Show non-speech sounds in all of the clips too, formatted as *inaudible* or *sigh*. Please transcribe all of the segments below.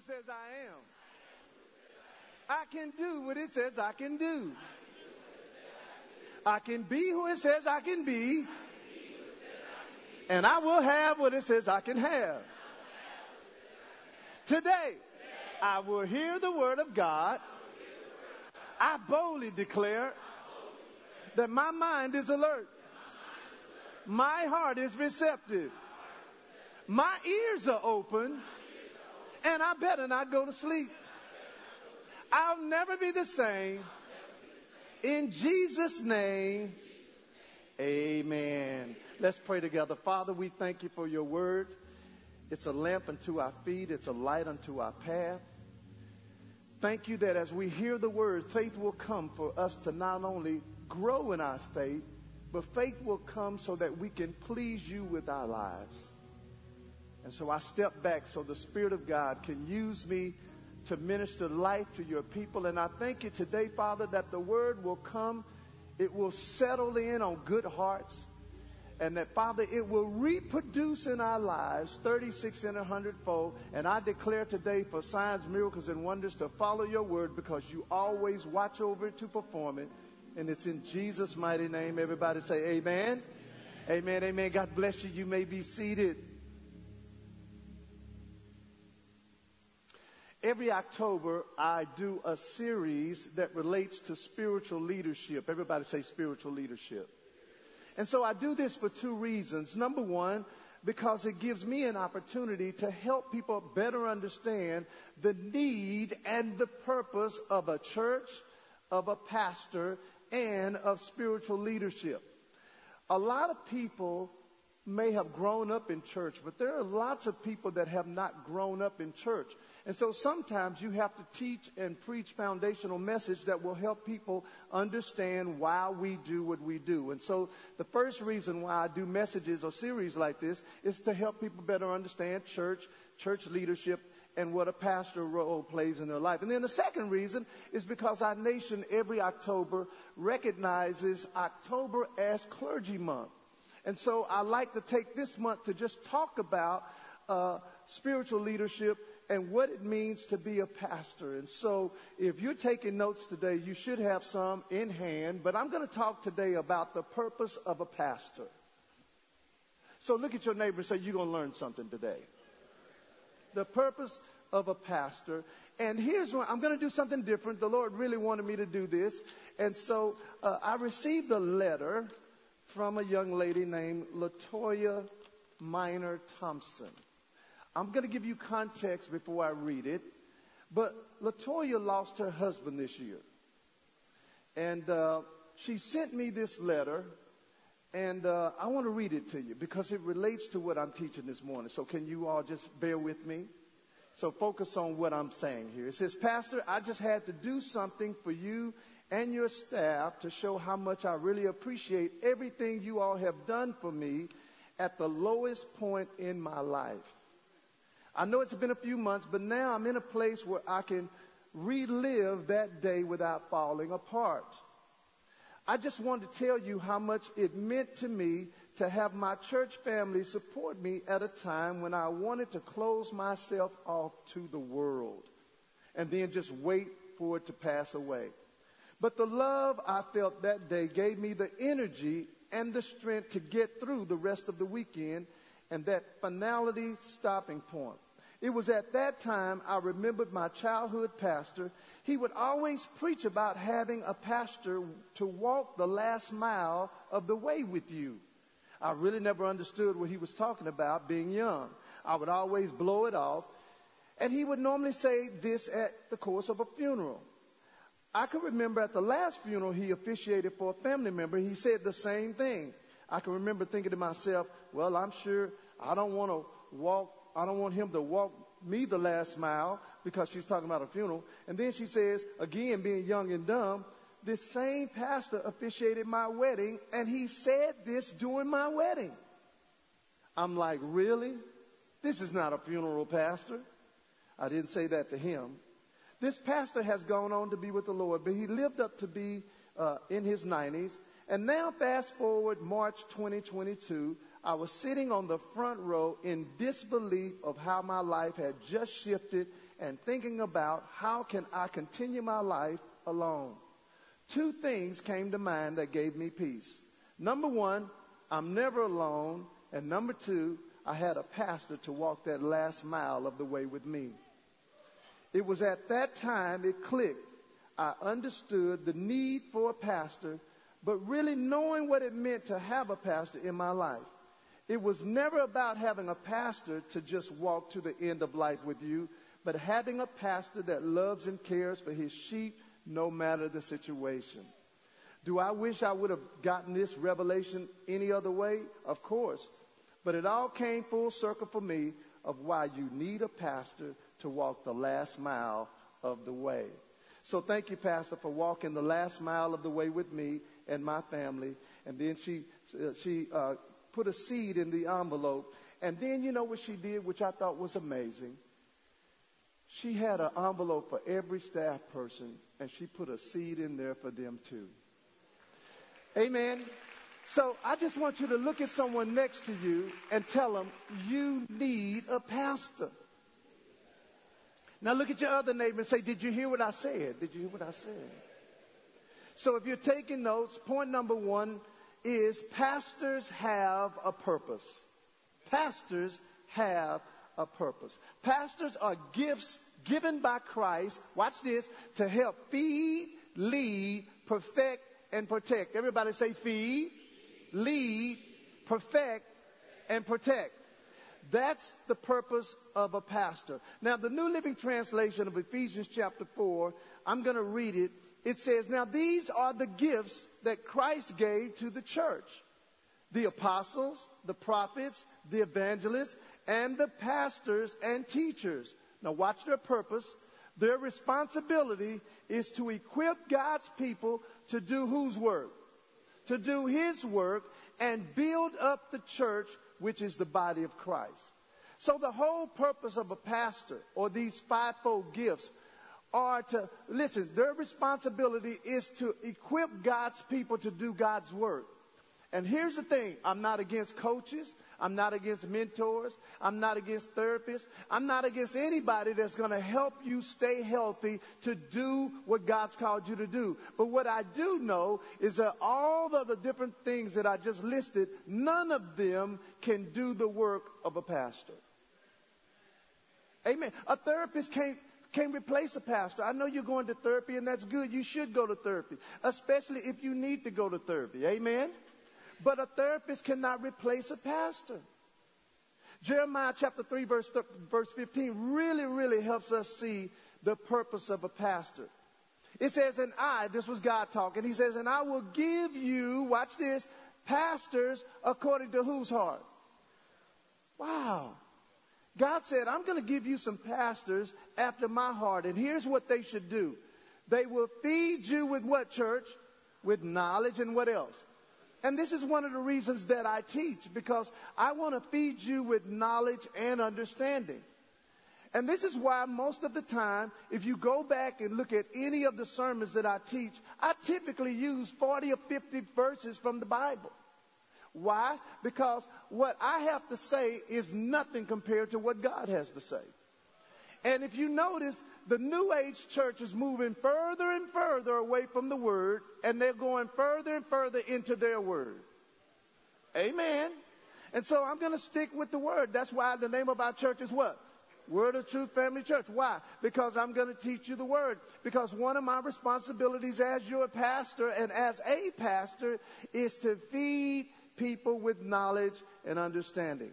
it says I am. I can do what it says I can do. I can be who it says I can be. And I will have what it says I can have. Today, I will hear the word of God. I boldly declare that my mind is alert. My heart is receptive. My ears are open. And I better not go to sleep. I'll never be the same. In Jesus' name, amen. Let's pray together. Father, we thank you for your word. It's a lamp unto our feet, it's a light unto our path. Thank you that as we hear the word, faith will come for us to not only grow in our faith, but faith will come so that we can please you with our lives. And so I step back so the Spirit of God can use me to minister life to your people. And I thank you today, Father, that the word will come, it will settle in on good hearts, and that, Father, it will reproduce in our lives 36 and 100 fold. And I declare today for signs, miracles, and wonders to follow your word because you always watch over it to perform it. And it's in Jesus' mighty name. Everybody say amen. Amen. Amen. God bless you. You may be seated. Every October, I do a series that relates to spiritual leadership. Everybody say spiritual leadership. And so I do this for two reasons. Number one, because it gives me an opportunity to help people better understand the need and the purpose of a church, of a pastor, and of spiritual leadership. A lot of people may have grown up in church, but there are lots of people that have not grown up in church. And so sometimes you have to teach and preach foundational message that will help people understand why we do what we do. And so the first reason why I do messages or series like this is to help people better understand church, church leadership, and what a pastor role plays in their life. And then the second reason is because our nation every October recognizes October as clergy month. And so I like to take this month to just talk about uh, spiritual leadership and what it means to be a pastor. And so if you're taking notes today, you should have some in hand, but I'm going to talk today about the purpose of a pastor. So look at your neighbor and say, you're going to learn something today. The purpose of a pastor. And here's what I'm going to do something different. The Lord really wanted me to do this. And so uh, I received a letter from a young lady named Latoya Minor Thompson. I'm going to give you context before I read it. But Latoya lost her husband this year. And uh, she sent me this letter. And uh, I want to read it to you because it relates to what I'm teaching this morning. So can you all just bear with me? So focus on what I'm saying here. It says, Pastor, I just had to do something for you and your staff to show how much I really appreciate everything you all have done for me at the lowest point in my life. I know it's been a few months, but now I'm in a place where I can relive that day without falling apart. I just wanted to tell you how much it meant to me to have my church family support me at a time when I wanted to close myself off to the world and then just wait for it to pass away. But the love I felt that day gave me the energy and the strength to get through the rest of the weekend and that finality stopping point. It was at that time I remembered my childhood pastor. He would always preach about having a pastor to walk the last mile of the way with you. I really never understood what he was talking about being young. I would always blow it off. And he would normally say this at the course of a funeral. I can remember at the last funeral he officiated for a family member, he said the same thing. I can remember thinking to myself, well, I'm sure I don't want to walk, I don't want him to walk me the last mile because she's talking about a funeral. And then she says, again, being young and dumb, this same pastor officiated my wedding and he said this during my wedding. I'm like, really? This is not a funeral pastor. I didn't say that to him. This pastor has gone on to be with the Lord, but he lived up to be uh, in his 90s. And now, fast forward March 2022, I was sitting on the front row in disbelief of how my life had just shifted and thinking about how can I continue my life alone. Two things came to mind that gave me peace. Number one, I'm never alone. And number two, I had a pastor to walk that last mile of the way with me. It was at that time it clicked. I understood the need for a pastor, but really knowing what it meant to have a pastor in my life. It was never about having a pastor to just walk to the end of life with you, but having a pastor that loves and cares for his sheep no matter the situation. Do I wish I would have gotten this revelation any other way? Of course. But it all came full circle for me of why you need a pastor to walk the last mile of the way. So thank you, Pastor, for walking the last mile of the way with me and my family. And then she, uh, she uh, put a seed in the envelope. And then you know what she did, which I thought was amazing? She had an envelope for every staff person, and she put a seed in there for them too. Amen. So I just want you to look at someone next to you and tell them, you need a pastor. Now look at your other neighbor and say, did you hear what I said? Did you hear what I said? So if you're taking notes, point number one is pastors have a purpose. Pastors have a purpose. Pastors are gifts given by Christ, watch this, to help feed, lead, perfect, and protect. Everybody say feed, lead, perfect, and protect. That's the purpose of a pastor. Now, the New Living Translation of Ephesians chapter 4, I'm going to read it it says, Now these are the gifts that Christ gave to the church the apostles, the prophets, the evangelists, and the pastors and teachers. Now, watch their purpose. Their responsibility is to equip God's people to do whose work? To do His work and build up the church, which is the body of Christ. So, the whole purpose of a pastor or these fivefold gifts are to, listen, their responsibility is to equip God's people to do God's work. And here's the thing I'm not against coaches. I'm not against mentors. I'm not against therapists. I'm not against anybody that's going to help you stay healthy to do what God's called you to do. But what I do know is that all of the different things that I just listed, none of them can do the work of a pastor. Amen. A therapist can't can't replace a pastor. I know you're going to therapy and that's good. You should go to therapy, especially if you need to go to therapy. Amen? But a therapist cannot replace a pastor. Jeremiah chapter 3 verse, verse 15 really, really helps us see the purpose of a pastor. It says, and I, this was God talking, he says, and I will give you, watch this, pastors according to whose heart? Wow. God said, I'm going to give you some pastors after my heart, and here's what they should do. They will feed you with what, church? With knowledge and what else? And this is one of the reasons that I teach, because I want to feed you with knowledge and understanding. And this is why most of the time, if you go back and look at any of the sermons that I teach, I typically use 40 or 50 verses from the Bible. Why? Because what I have to say is nothing compared to what God has to say. And if you notice, the New Age church is moving further and further away from the Word, and they're going further and further into their Word. Amen. And so I'm going to stick with the Word. That's why the name of our church is what? Word of Truth Family Church. Why? Because I'm going to teach you the Word. Because one of my responsibilities as your pastor and as a pastor is to feed people with knowledge and understanding.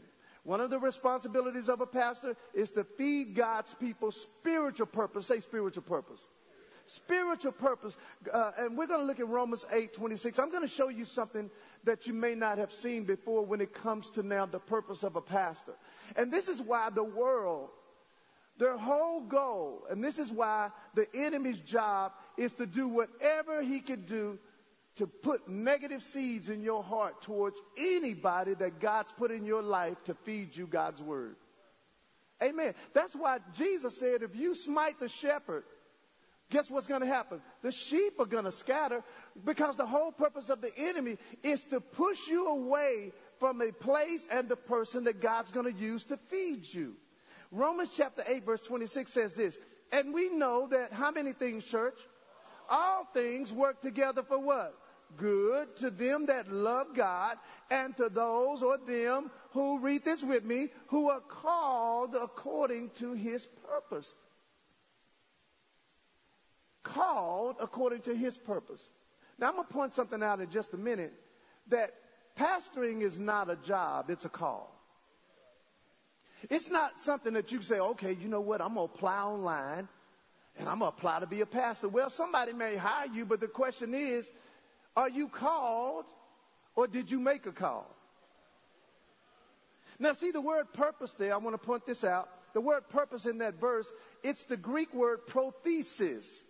One of the responsibilities of a pastor is to feed God's people spiritual purpose. Say spiritual purpose. Spiritual purpose. Uh, and we're going to look at Romans 8 26. I'm going to show you something that you may not have seen before when it comes to now the purpose of a pastor. And this is why the world, their whole goal, and this is why the enemy's job is to do whatever he can do to put negative seeds in your heart towards anybody that God's put in your life to feed you God's word. Amen. That's why Jesus said, if you smite the shepherd, guess what's going to happen? The sheep are going to scatter because the whole purpose of the enemy is to push you away from a place and the person that God's going to use to feed you. Romans chapter 8 verse 26 says this, and we know that how many things, church? All things work together for what? Good to them that love God and to those or them who, read this with me, who are called according to his purpose. Called according to his purpose. Now I'm going to point something out in just a minute that pastoring is not a job, it's a call. It's not something that you say, okay, you know what, I'm going to apply online and I'm going to apply to be a pastor. Well, somebody may hire you, but the question is, are you called or did you make a call? Now, see the word purpose there. I want to point this out. The word purpose in that verse, it's the Greek word prothesis.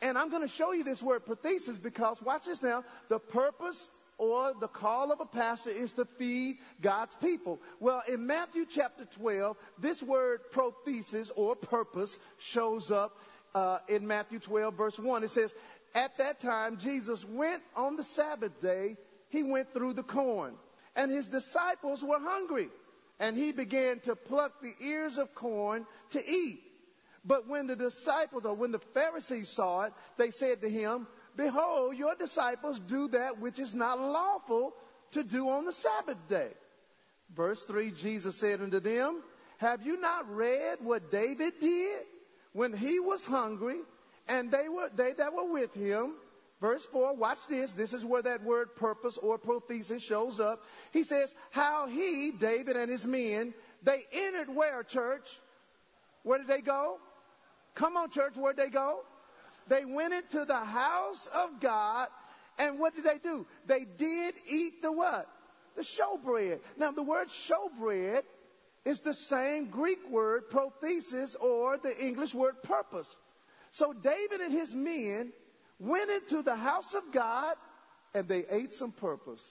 And I'm going to show you this word prothesis because, watch this now, the purpose or the call of a pastor is to feed God's people. Well, in Matthew chapter 12, this word prothesis or purpose shows up uh, in Matthew 12, verse 1. It says, At that time, Jesus went on the Sabbath day, he went through the corn, and his disciples were hungry. And he began to pluck the ears of corn to eat. But when the disciples or when the Pharisees saw it, they said to him, Behold, your disciples do that which is not lawful to do on the Sabbath day. Verse 3 Jesus said unto them, Have you not read what David did when he was hungry and they were they that were with him? Verse 4, watch this. This is where that word purpose or prothesis shows up. He says, How he, David and his men, they entered where, church? Where did they go? Come on, church, where'd they go? They went into the house of God, and what did they do? They did eat the what? The showbread. Now, the word showbread is the same Greek word prothesis or the English word purpose. So David and his men went into the house of God and they ate some purpose.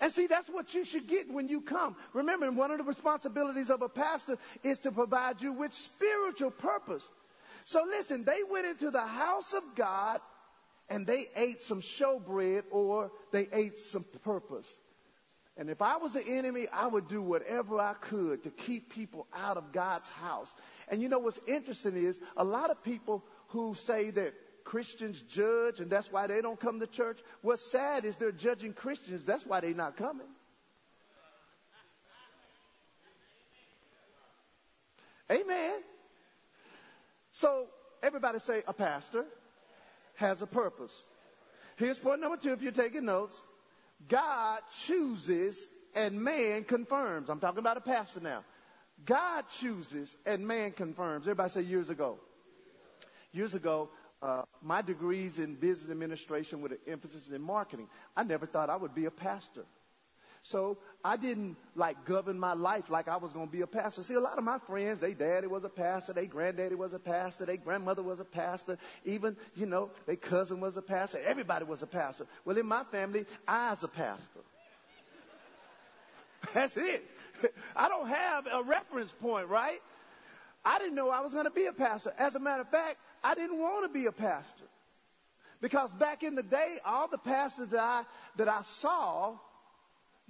And see, that's what you should get when you come. Remember, one of the responsibilities of a pastor is to provide you with spiritual purpose. So listen, they went into the house of God and they ate some showbread or they ate some purpose. And if I was the enemy, I would do whatever I could to keep people out of God's house. And you know what's interesting is a lot of people who say that Christians judge and that's why they don't come to church. What's sad is they're judging Christians. That's why they're not coming. Amen. So everybody say a pastor has a purpose. Here's point number two if you're taking notes. God chooses and man confirms. I'm talking about a pastor now. God chooses and man confirms. Everybody say years ago. Years ago, uh, my degrees in business administration with an emphasis in marketing. I never thought I would be a pastor. So I didn't like govern my life like I was going to be a pastor. See, a lot of my friends, they daddy was a pastor, they granddaddy was a pastor, they grandmother was a pastor, even, you know, their cousin was a pastor. Everybody was a pastor. Well, in my family, I's a pastor. *laughs* That's it. *laughs* I don't have a reference point, right? I didn't know I was going to be a pastor. As a matter of fact, I didn't want to be a pastor. Because back in the day, all the pastors that I, that I saw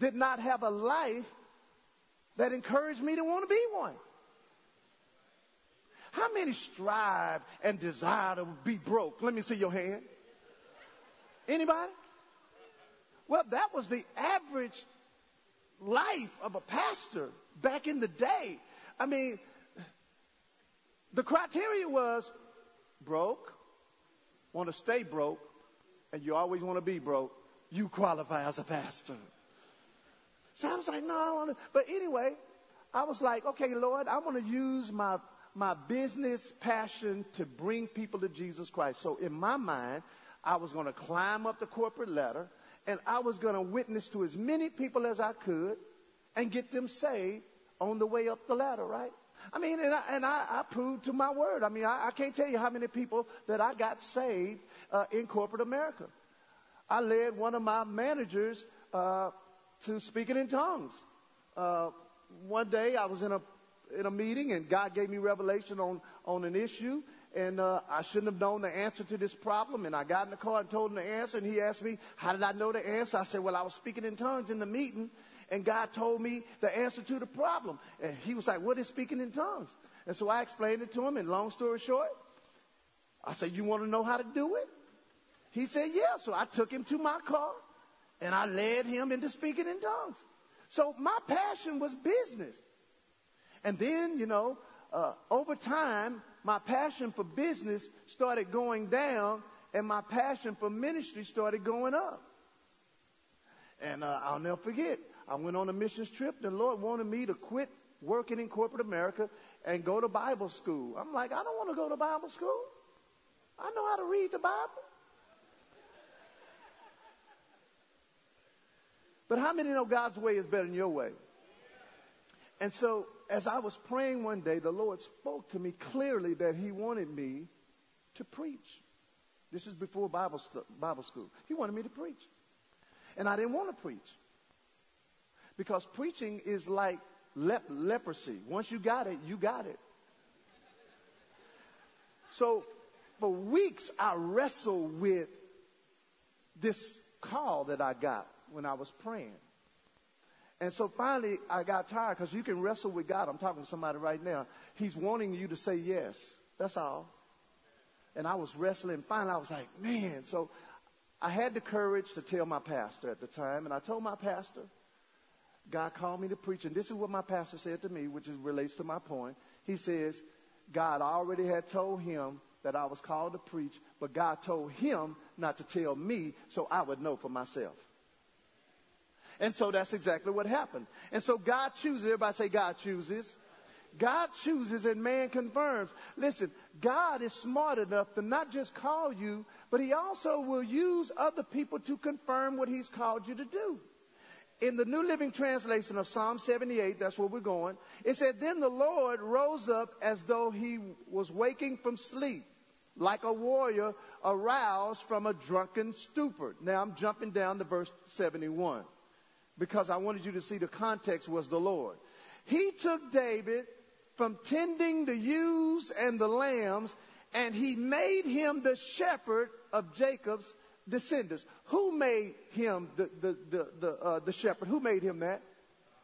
did not have a life that encouraged me to want to be one. How many strive and desire to be broke? Let me see your hand. Anybody? Well, that was the average life of a pastor back in the day. I mean, the criteria was broke, want to stay broke, and you always want to be broke. You qualify as a pastor. So I was like, no, I don't want to. But anyway, I was like, okay, Lord, I want to use my my business passion to bring people to Jesus Christ. So in my mind, I was going to climb up the corporate ladder and I was going to witness to as many people as I could and get them saved on the way up the ladder, right? I mean, and I, and I, I proved to my word. I mean, I, I can't tell you how many people that I got saved uh, in corporate America. I led one of my managers uh, to speaking in tongues. Uh, one day I was in a in a meeting and God gave me revelation on on an issue and uh, I shouldn't have known the answer to this problem. And I got in the car and told him the answer. And he asked me, How did I know the answer? I said, Well, I was speaking in tongues in the meeting, and God told me the answer to the problem. And he was like, What is speaking in tongues? And so I explained it to him. And long story short, I said, You want to know how to do it? He said, Yeah. So I took him to my car and I led him into speaking in tongues. So my passion was business. And then, you know, uh, over time, my passion for business started going down and my passion for ministry started going up. And uh, I'll never forget, I went on a missions trip. The Lord wanted me to quit working in corporate America and go to Bible school. I'm like, I don't want to go to Bible school. I know how to read the Bible. But how many know God's way is better than your way? And so, as I was praying one day, the Lord spoke to me clearly that He wanted me to preach. This is before Bible, Bible school. He wanted me to preach. And I didn't want to preach. Because preaching is like lep- leprosy. Once you got it, you got it. So, for weeks, I wrestled with this call that I got when I was praying. And so finally, I got tired because you can wrestle with God. I'm talking to somebody right now. He's wanting you to say yes. That's all. And I was wrestling. Finally, I was like, man. So I had the courage to tell my pastor at the time. And I told my pastor, God called me to preach. And this is what my pastor said to me, which is, relates to my point. He says, God already had told him that I was called to preach, but God told him not to tell me so I would know for myself. And so that's exactly what happened. And so God chooses. Everybody say God chooses. God chooses and man confirms. Listen, God is smart enough to not just call you, but he also will use other people to confirm what he's called you to do. In the New Living Translation of Psalm 78, that's where we're going, it said, Then the Lord rose up as though he was waking from sleep, like a warrior aroused from a drunken stupor. Now I'm jumping down to verse 71 because I wanted you to see the context was the Lord. He took David from tending the ewes and the lambs, and he made him the shepherd of Jacob's descendants. Who made him the, the, the, the, uh, the shepherd? Who made him that?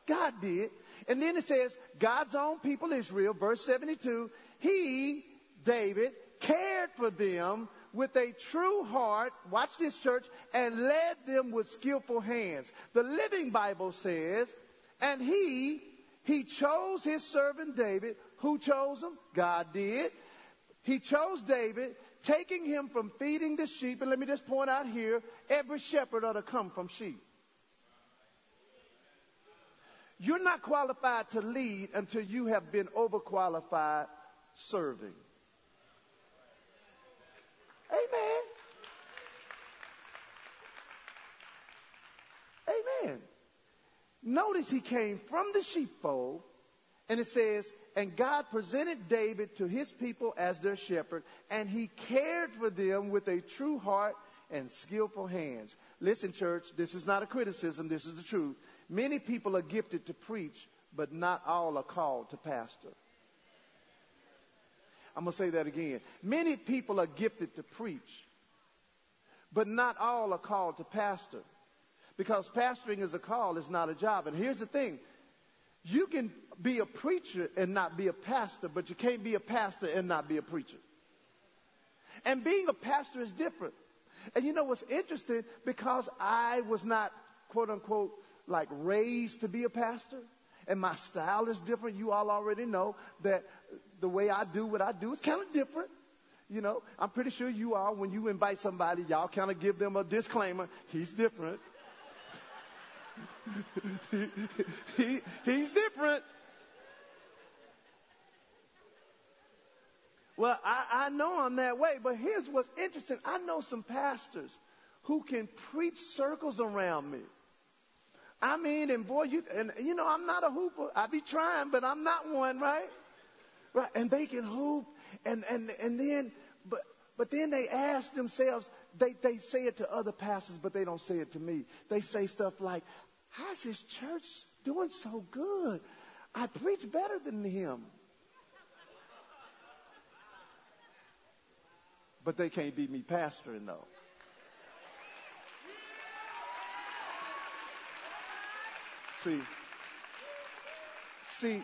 God did. And then it says, God's own people, Israel, verse 72, he, David, cared for them with a true heart, watch this church, and led them with skillful hands. The Living Bible says, and he, he chose his servant David. Who chose him? God did. He chose David, taking him from feeding the sheep. And let me just point out here, every shepherd ought to come from sheep. You're not qualified to lead until you have been overqualified serving. Amen. Amen. Notice he came from the sheepfold, and it says, and God presented David to his people as their shepherd, and he cared for them with a true heart and skillful hands. Listen, church, this is not a criticism, this is the truth. Many people are gifted to preach, but not all are called to pastor. I'm going to say that again. Many people are gifted to preach, but not all are called to pastor. Because pastoring is a call, it's not a job. And here's the thing you can be a preacher and not be a pastor, but you can't be a pastor and not be a preacher. And being a pastor is different. And you know what's interesting? Because I was not, quote unquote, like raised to be a pastor, and my style is different. You all already know that the way I do what I do is kind of different. You know, I'm pretty sure you all, when you invite somebody, y'all kind of give them a disclaimer. He's different. he, *laughs* he, he's different. Well, I, I know I'm that way, but here's what's interesting. I know some pastors who can preach circles around me. I mean, and boy, you and you know, I'm not a hooper. I be trying, but I'm not one, right? Right? And they can hoop, and and and then, but but then they ask themselves. They they say it to other pastors, but they don't say it to me. They say stuff like, "How's his church doing so good? I preach better than him." but they can't beat me pastoring though. See, see,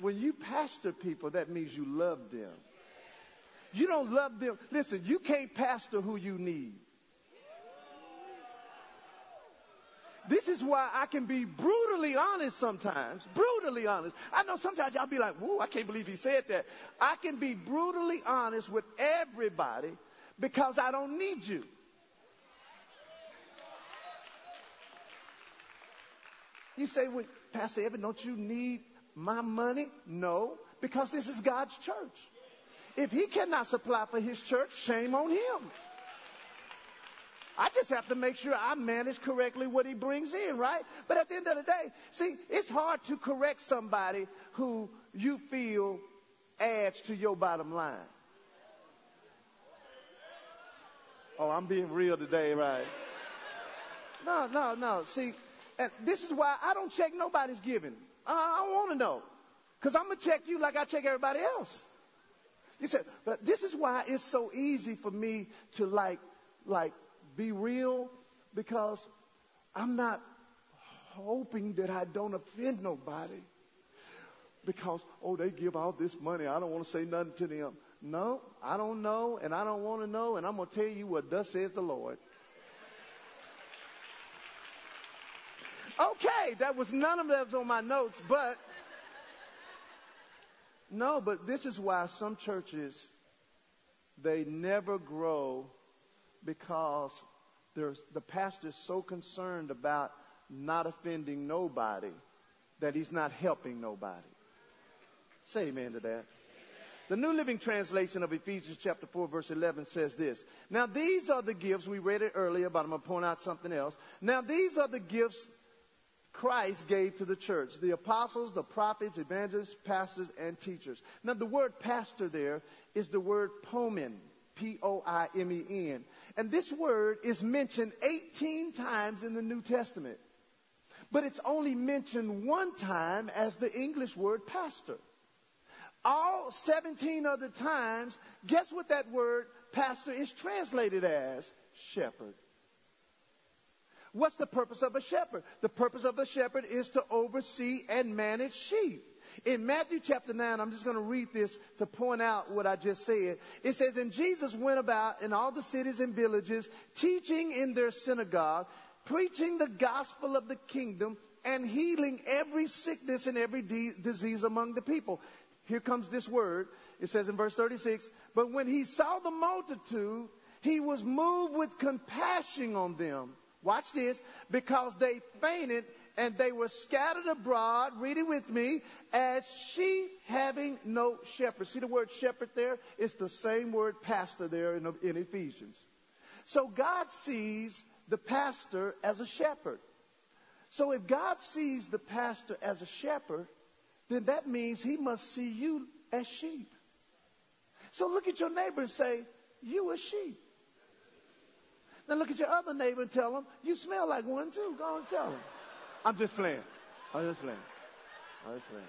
when you pastor people, that means you love them. You don't love them. Listen, you can't pastor who you need. This is why I can be brutally honest sometimes. Brutally honest. I know sometimes y'all be like, whoa, I can't believe he said that. I can be brutally honest with everybody because I don't need you. You say, well, Pastor Evan, don't you need my money? No, because this is God's church. If he cannot supply for his church, shame on him. I just have to make sure I manage correctly what he brings in, right? But at the end of the day, see, it's hard to correct somebody who you feel adds to your bottom line. Oh, I'm being real today, right? No, no, no. See, this is why I don't check nobody's giving. I don't want to know. Because I'm going to check you like I check everybody else. You said, but this is why it's so easy for me to like, like be real because I'm not hoping that I don't offend nobody. Because, oh, they give all this money. I don't want to say nothing to them. No, I don't know, and I don't want to know, and I'm going to tell you what thus says the Lord. Okay, that was none of that was on my notes, but no, but this is why some churches they never grow because the pastor is so concerned about not offending nobody that he's not helping nobody. Say amen to that. The New Living Translation of Ephesians chapter 4 verse 11 says this. Now these are the gifts, we read it earlier, but I'm going to point out something else. Now these are the gifts Christ gave to the church. The apostles, the prophets, evangelists, pastors, and teachers. Now the word pastor there is the word poimen. P-O-I-M-E-N. And this word is mentioned 18 times in the New Testament. But it's only mentioned one time as the English word pastor. All 17 other times, guess what that word pastor is translated as? Shepherd. What's the purpose of a shepherd? The purpose of a shepherd is to oversee and manage sheep. In Matthew chapter 9, I'm just going to read this to point out what I just said. It says, And Jesus went about in all the cities and villages, teaching in their synagogue, preaching the gospel of the kingdom, and healing every sickness and every de- disease among the people. Here comes this word. It says in verse 36, But when he saw the multitude, he was moved with compassion on them. Watch this, because they fainted and they were scattered abroad, read it with me, as sheep having no shepherd. See the word shepherd there? It's the same word pastor there in, in Ephesians. So God sees the pastor as a shepherd. So if God sees the pastor as a shepherd, then that means he must see you as sheep. So look at your neighbor and say, You a sheep. Now look at your other neighbor and tell him, You smell like one too. Go and tell him. I'm just playing. I'm just playing. I'm just playing.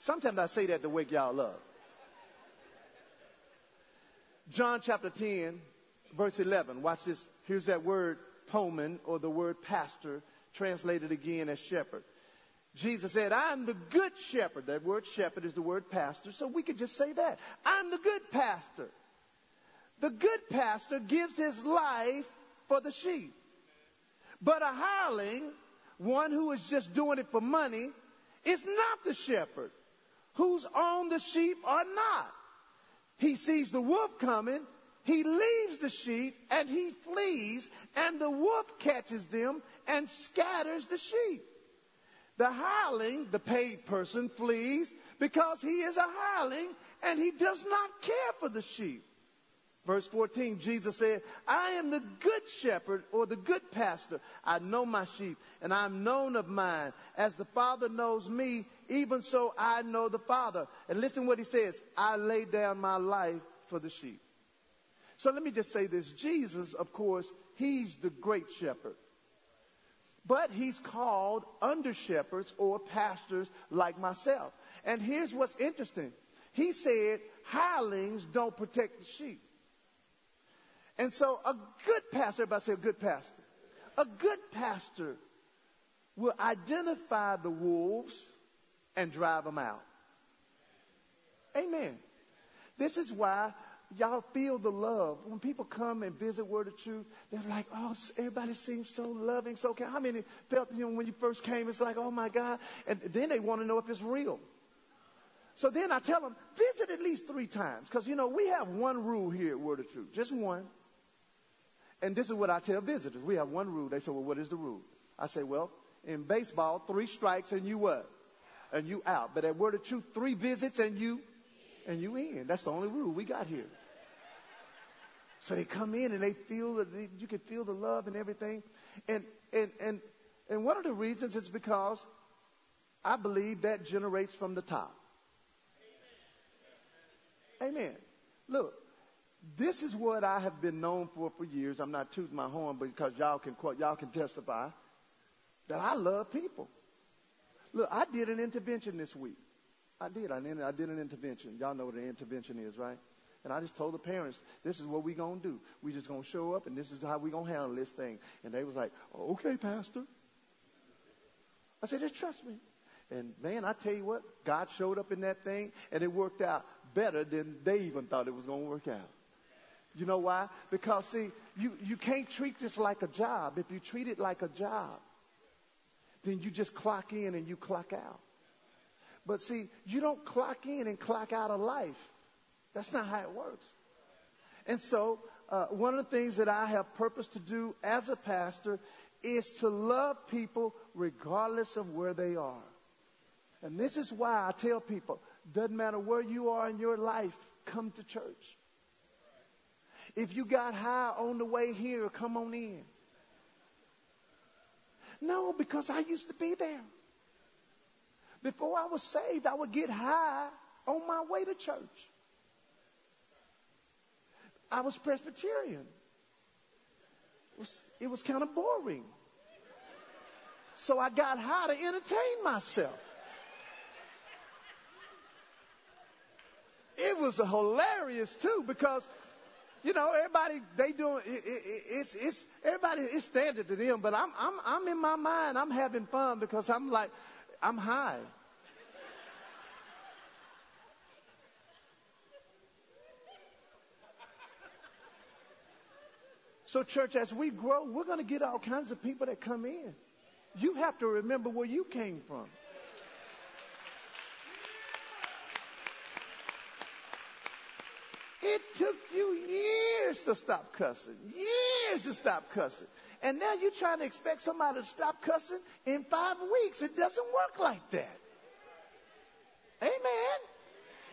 Sometimes I say that to wake y'all up. John chapter 10, verse 11. Watch this. Here's that word poimen or the word pastor translated again as shepherd. Jesus said, I'm the good shepherd. That word shepherd is the word pastor, so we could just say that. I'm the good pastor. The good pastor gives his life for the sheep. But a hireling, one who is just doing it for money, is not the shepherd whose own the sheep are not. He sees the wolf coming, he leaves the sheep and he flees, and the wolf catches them and scatters the sheep. The hireling, the paid person, flees because he is a hireling and he does not care for the sheep. Verse 14, Jesus said, I am the good shepherd or the good pastor. I know my sheep and I'm known of mine. As the Father knows me, even so I know the Father. And listen what he says, I lay down my life for the sheep. So let me just say this. Jesus, of course, he's the great shepherd. But he's called under shepherds or pastors like myself. And here's what's interesting. He said, hirelings don't protect the sheep. And so a good pastor, everybody say a good pastor, a good pastor will identify the wolves and drive them out. Amen. This is why y'all feel the love. When people come and visit Word of Truth, they're like, oh, everybody seems so loving, so kind. How many felt, you know, when you first came, it's like, oh my God. And then they want to know if it's real. So then I tell them, visit at least three times. Because, you know, we have one rule here at Word of Truth, just one. And this is what I tell visitors. We have one rule. They say, well, what is the rule? I say, well, in baseball, three strikes and you what? And you out. But at Word of Truth, three visits and you, and you in. That's the only rule we got here. So they come in and they feel that you can feel the love and everything. And, and, and, and one of the reasons is because I believe that generates from the top. Amen. Look, this is what I have been known for for years. I'm not tooting my horn because y'all can quote, y'all can testify that I love people. Look, I did an intervention this week. I did. I did, I did an intervention. Y'all know what an intervention is, right? And I just told the parents, this is what we're going to do. We're just going to show up and this is how we're going to handle this thing. And they was like, okay, pastor. I said, just trust me. And man, I tell you what, God showed up in that thing and it worked out better than they even thought it was going to work out. You know why? Because see, you, you can't treat this like a job. If you treat it like a job, then you just clock in and you clock out. But see, you don't clock in and clock out of life. That's not how it works. And so, uh, one of the things that I have purpose to do as a pastor is to love people regardless of where they are. And this is why I tell people, doesn't matter where you are in your life, come to church. If you got high on the way here, come on in. No, because I used to be there. Before I was saved, I would get high on my way to church. I was Presbyterian. It was, it was kind of boring. So I got high to entertain myself. It was hilarious too because, you know, everybody they doing it, it, it's it's everybody it's standard to them, but I'm I'm I'm in my mind I'm having fun because I'm like I'm high. So, church, as we grow, we're going to get all kinds of people that come in. You have to remember where you came from. It took you years to stop cussing. Years to stop cussing. And now you're trying to expect somebody to stop cussing in five weeks. It doesn't work like that. Amen.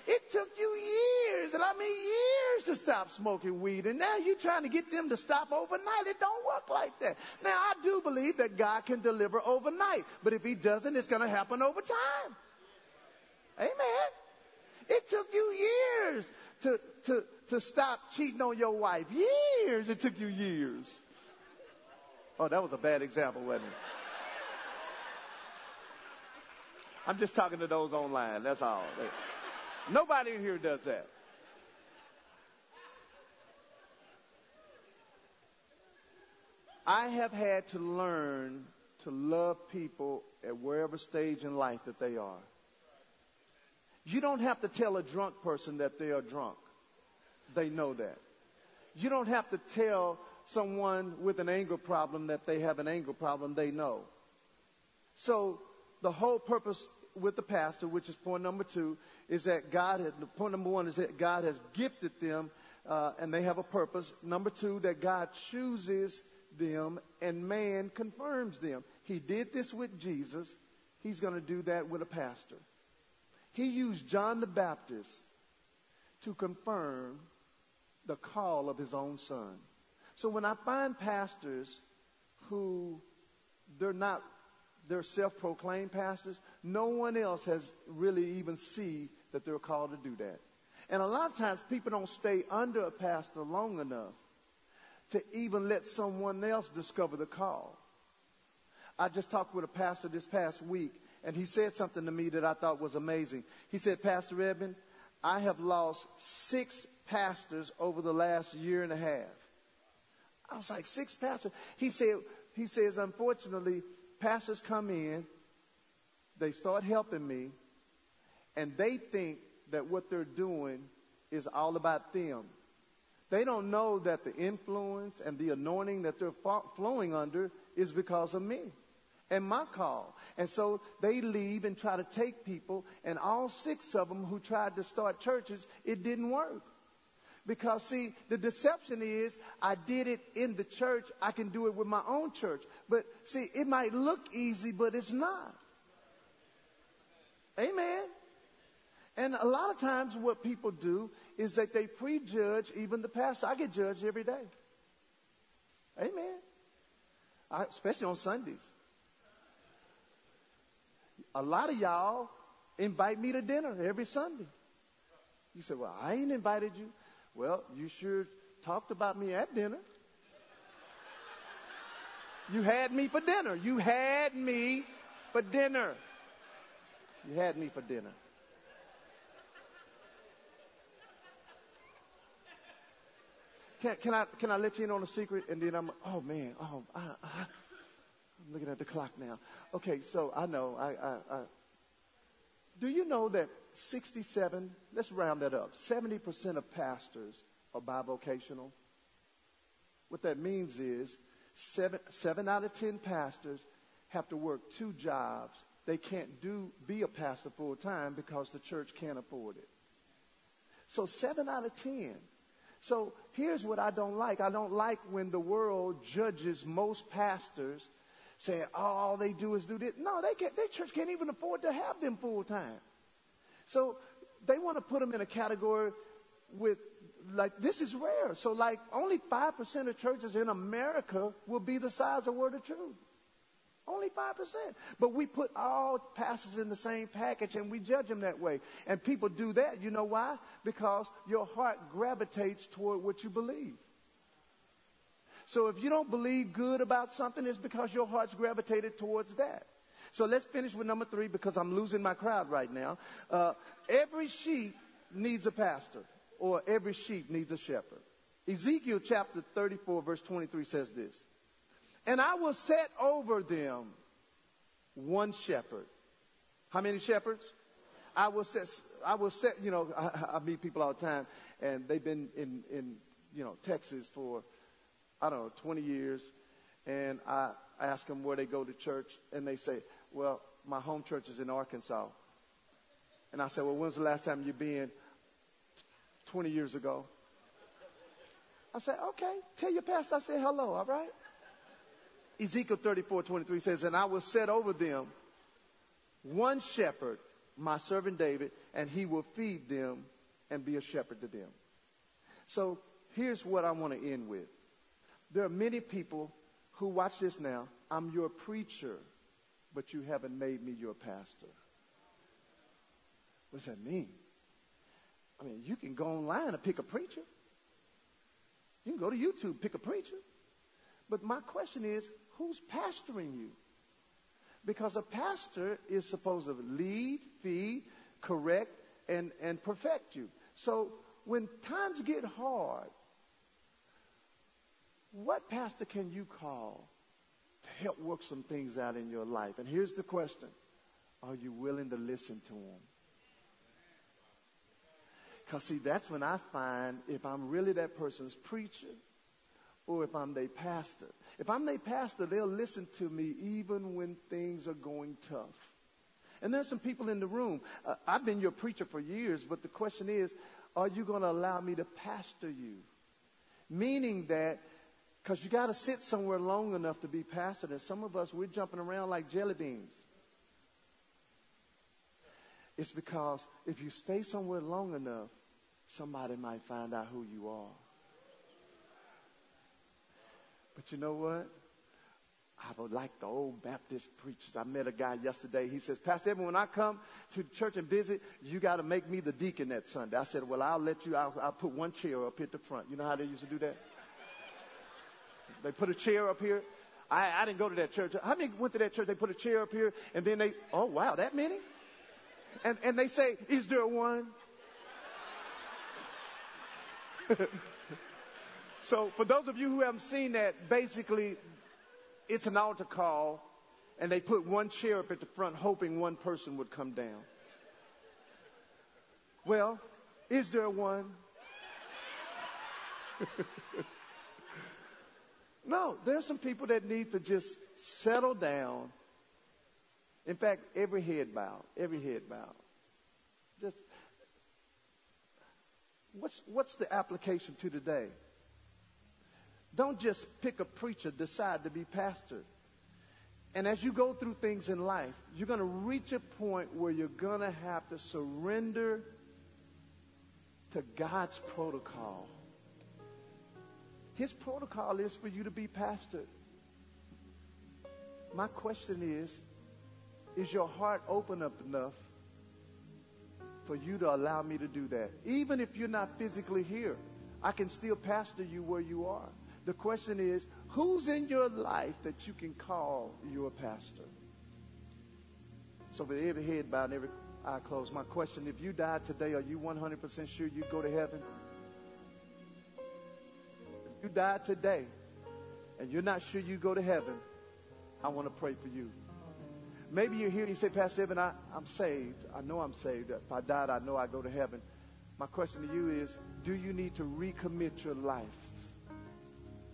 It took you years, and I mean years to stop smoking weed, and now you're trying to get them to stop overnight. It don't work like that. Now, I do believe that God can deliver overnight, but if He doesn't, it's going to happen over time. Amen. It took you years to, to, to stop cheating on your wife. Years. It took you years. Oh, that was a bad example, wasn't it? I'm just talking to those online. That's all. Nobody in here does that. I have had to learn to love people at wherever stage in life that they are. You don't have to tell a drunk person that they are drunk. They know that. You don't have to tell someone with an anger problem that they have an anger problem. They know. So the whole purpose with the pastor, which is point number two, is that God has, point number one is that God has gifted them uh, and they have a purpose. Number two, that God chooses them and man confirms them. He did this with Jesus. He's going to do that with a pastor. He used John the Baptist to confirm the call of his own son. So when I find pastors who they're not they're self-proclaimed pastors, no one else has really even see that they're called to do that. And a lot of times people don't stay under a pastor long enough to even let someone else discover the call. I just talked with a pastor this past week and he said something to me that I thought was amazing. He said, Pastor Edmund, I have lost six pastors over the last year and a half. I was like, six pastors. He said, he says, unfortunately, pastors come in, they start helping me, and they think that what they're doing is all about them. They don't know that the influence and the anointing that they're flowing under is because of me and my call. And so they leave and try to take people, and all six of them who tried to start churches, it didn't work. Because see, the deception is I did it in the church, I can do it with my own church. But see, it might look easy, but it's not. Amen. And a lot of times what people do is that they prejudge even the pastor. I get judged every day. Amen. I, especially on Sundays. A lot of y'all invite me to dinner every Sunday. You say, well, I ain't invited you. Well, you sure talked about me at dinner. You had me for dinner. You had me for dinner. You had me for dinner. Can, can, I, can I let you in on a secret? And then I'm, oh man, oh, I, I, I'm looking at the clock now. Okay, so I know, I, I, I do you know that 67, let's round that up, 70% of pastors are bivocational? What that means is seven, seven out of 10 pastors have to work two jobs. They can't do, be a pastor full time because the church can't afford it. So seven out of 10. So here's what I don't like. I don't like when the world judges most pastors saying, oh, all they do is do this. No, they can't, their church can't even afford to have them full time. So they want to put them in a category with, like, this is rare. So, like, only 5% of churches in America will be the size of Word of Truth. Only 5%. But we put all pastors in the same package and we judge them that way. And people do that. You know why? Because your heart gravitates toward what you believe. So if you don't believe good about something, it's because your heart's gravitated towards that. So let's finish with number three because I'm losing my crowd right now. Uh, every sheep needs a pastor, or every sheep needs a shepherd. Ezekiel chapter 34, verse 23 says this and I will set over them one shepherd. How many shepherds? I will set, I will set, you know, I, I meet people all the time and they've been in, in, you know, Texas for, I don't know, 20 years. And I ask them where they go to church and they say, well, my home church is in Arkansas. And I said, well, when's the last time you been? 20 years ago. I said, okay, tell your pastor I said hello, all right? Ezekiel 34, 23 says, And I will set over them one shepherd, my servant David, and he will feed them and be a shepherd to them. So here's what I want to end with. There are many people who watch this now. I'm your preacher, but you haven't made me your pastor. What does that mean? I mean, you can go online and pick a preacher. You can go to YouTube, pick a preacher. But my question is, who's pastoring you? Because a pastor is supposed to lead, feed, correct, and, and perfect you. So when times get hard, what pastor can you call to help work some things out in your life? And here's the question Are you willing to listen to Him? Because, see, that's when I find if I'm really that person's preacher or if I'm their pastor. If I'm their pastor, they'll listen to me even when things are going tough. And there's some people in the room. Uh, I've been your preacher for years, but the question is, are you going to allow me to pastor you? Meaning that, because you got to sit somewhere long enough to be pastored, and some of us, we're jumping around like jelly beans. It's because if you stay somewhere long enough, somebody might find out who you are. But you know what? I would like the old Baptist preachers. I met a guy yesterday. He says, Pastor Evan, when I come to church and visit, you got to make me the deacon that Sunday. I said, Well, I'll let you, I'll, I'll put one chair up at the front. You know how they used to do that? They put a chair up here. I, I didn't go to that church. How many went to that church? They put a chair up here and then they, oh wow, that many? And, and they say, Is there one? *laughs* so for those of you who haven't seen that, basically it's an altar call and they put one chair up at the front hoping one person would come down. Well, is there one? *laughs* no, there's some people that need to just settle down. In fact, every head bow, every head bow. Just what's what's the application to today? Don't just pick a preacher, decide to be pastor. And as you go through things in life, you're going to reach a point where you're going to have to surrender to God's protocol. His protocol is for you to be pastored. My question is Is your heart open up enough for you to allow me to do that? Even if you're not physically here, I can still pastor you where you are. The question is Who's in your life that you can call your pastor? So with every head bowed and every eye closed, my question, if you died today, are you 100% sure you'd go to heaven? You died today and you're not sure you go to heaven, I want to pray for you. Maybe you're here and you say, Pastor Evan, I, I'm saved. I know I'm saved. If I died, I know I go to heaven. My question to you is, do you need to recommit your life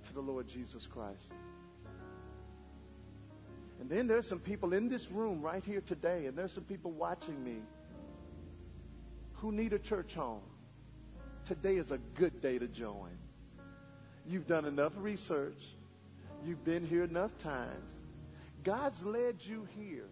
to the Lord Jesus Christ? And then there's some people in this room right here today, and there's some people watching me who need a church home. Today is a good day to join. You've done enough research. You've been here enough times. God's led you here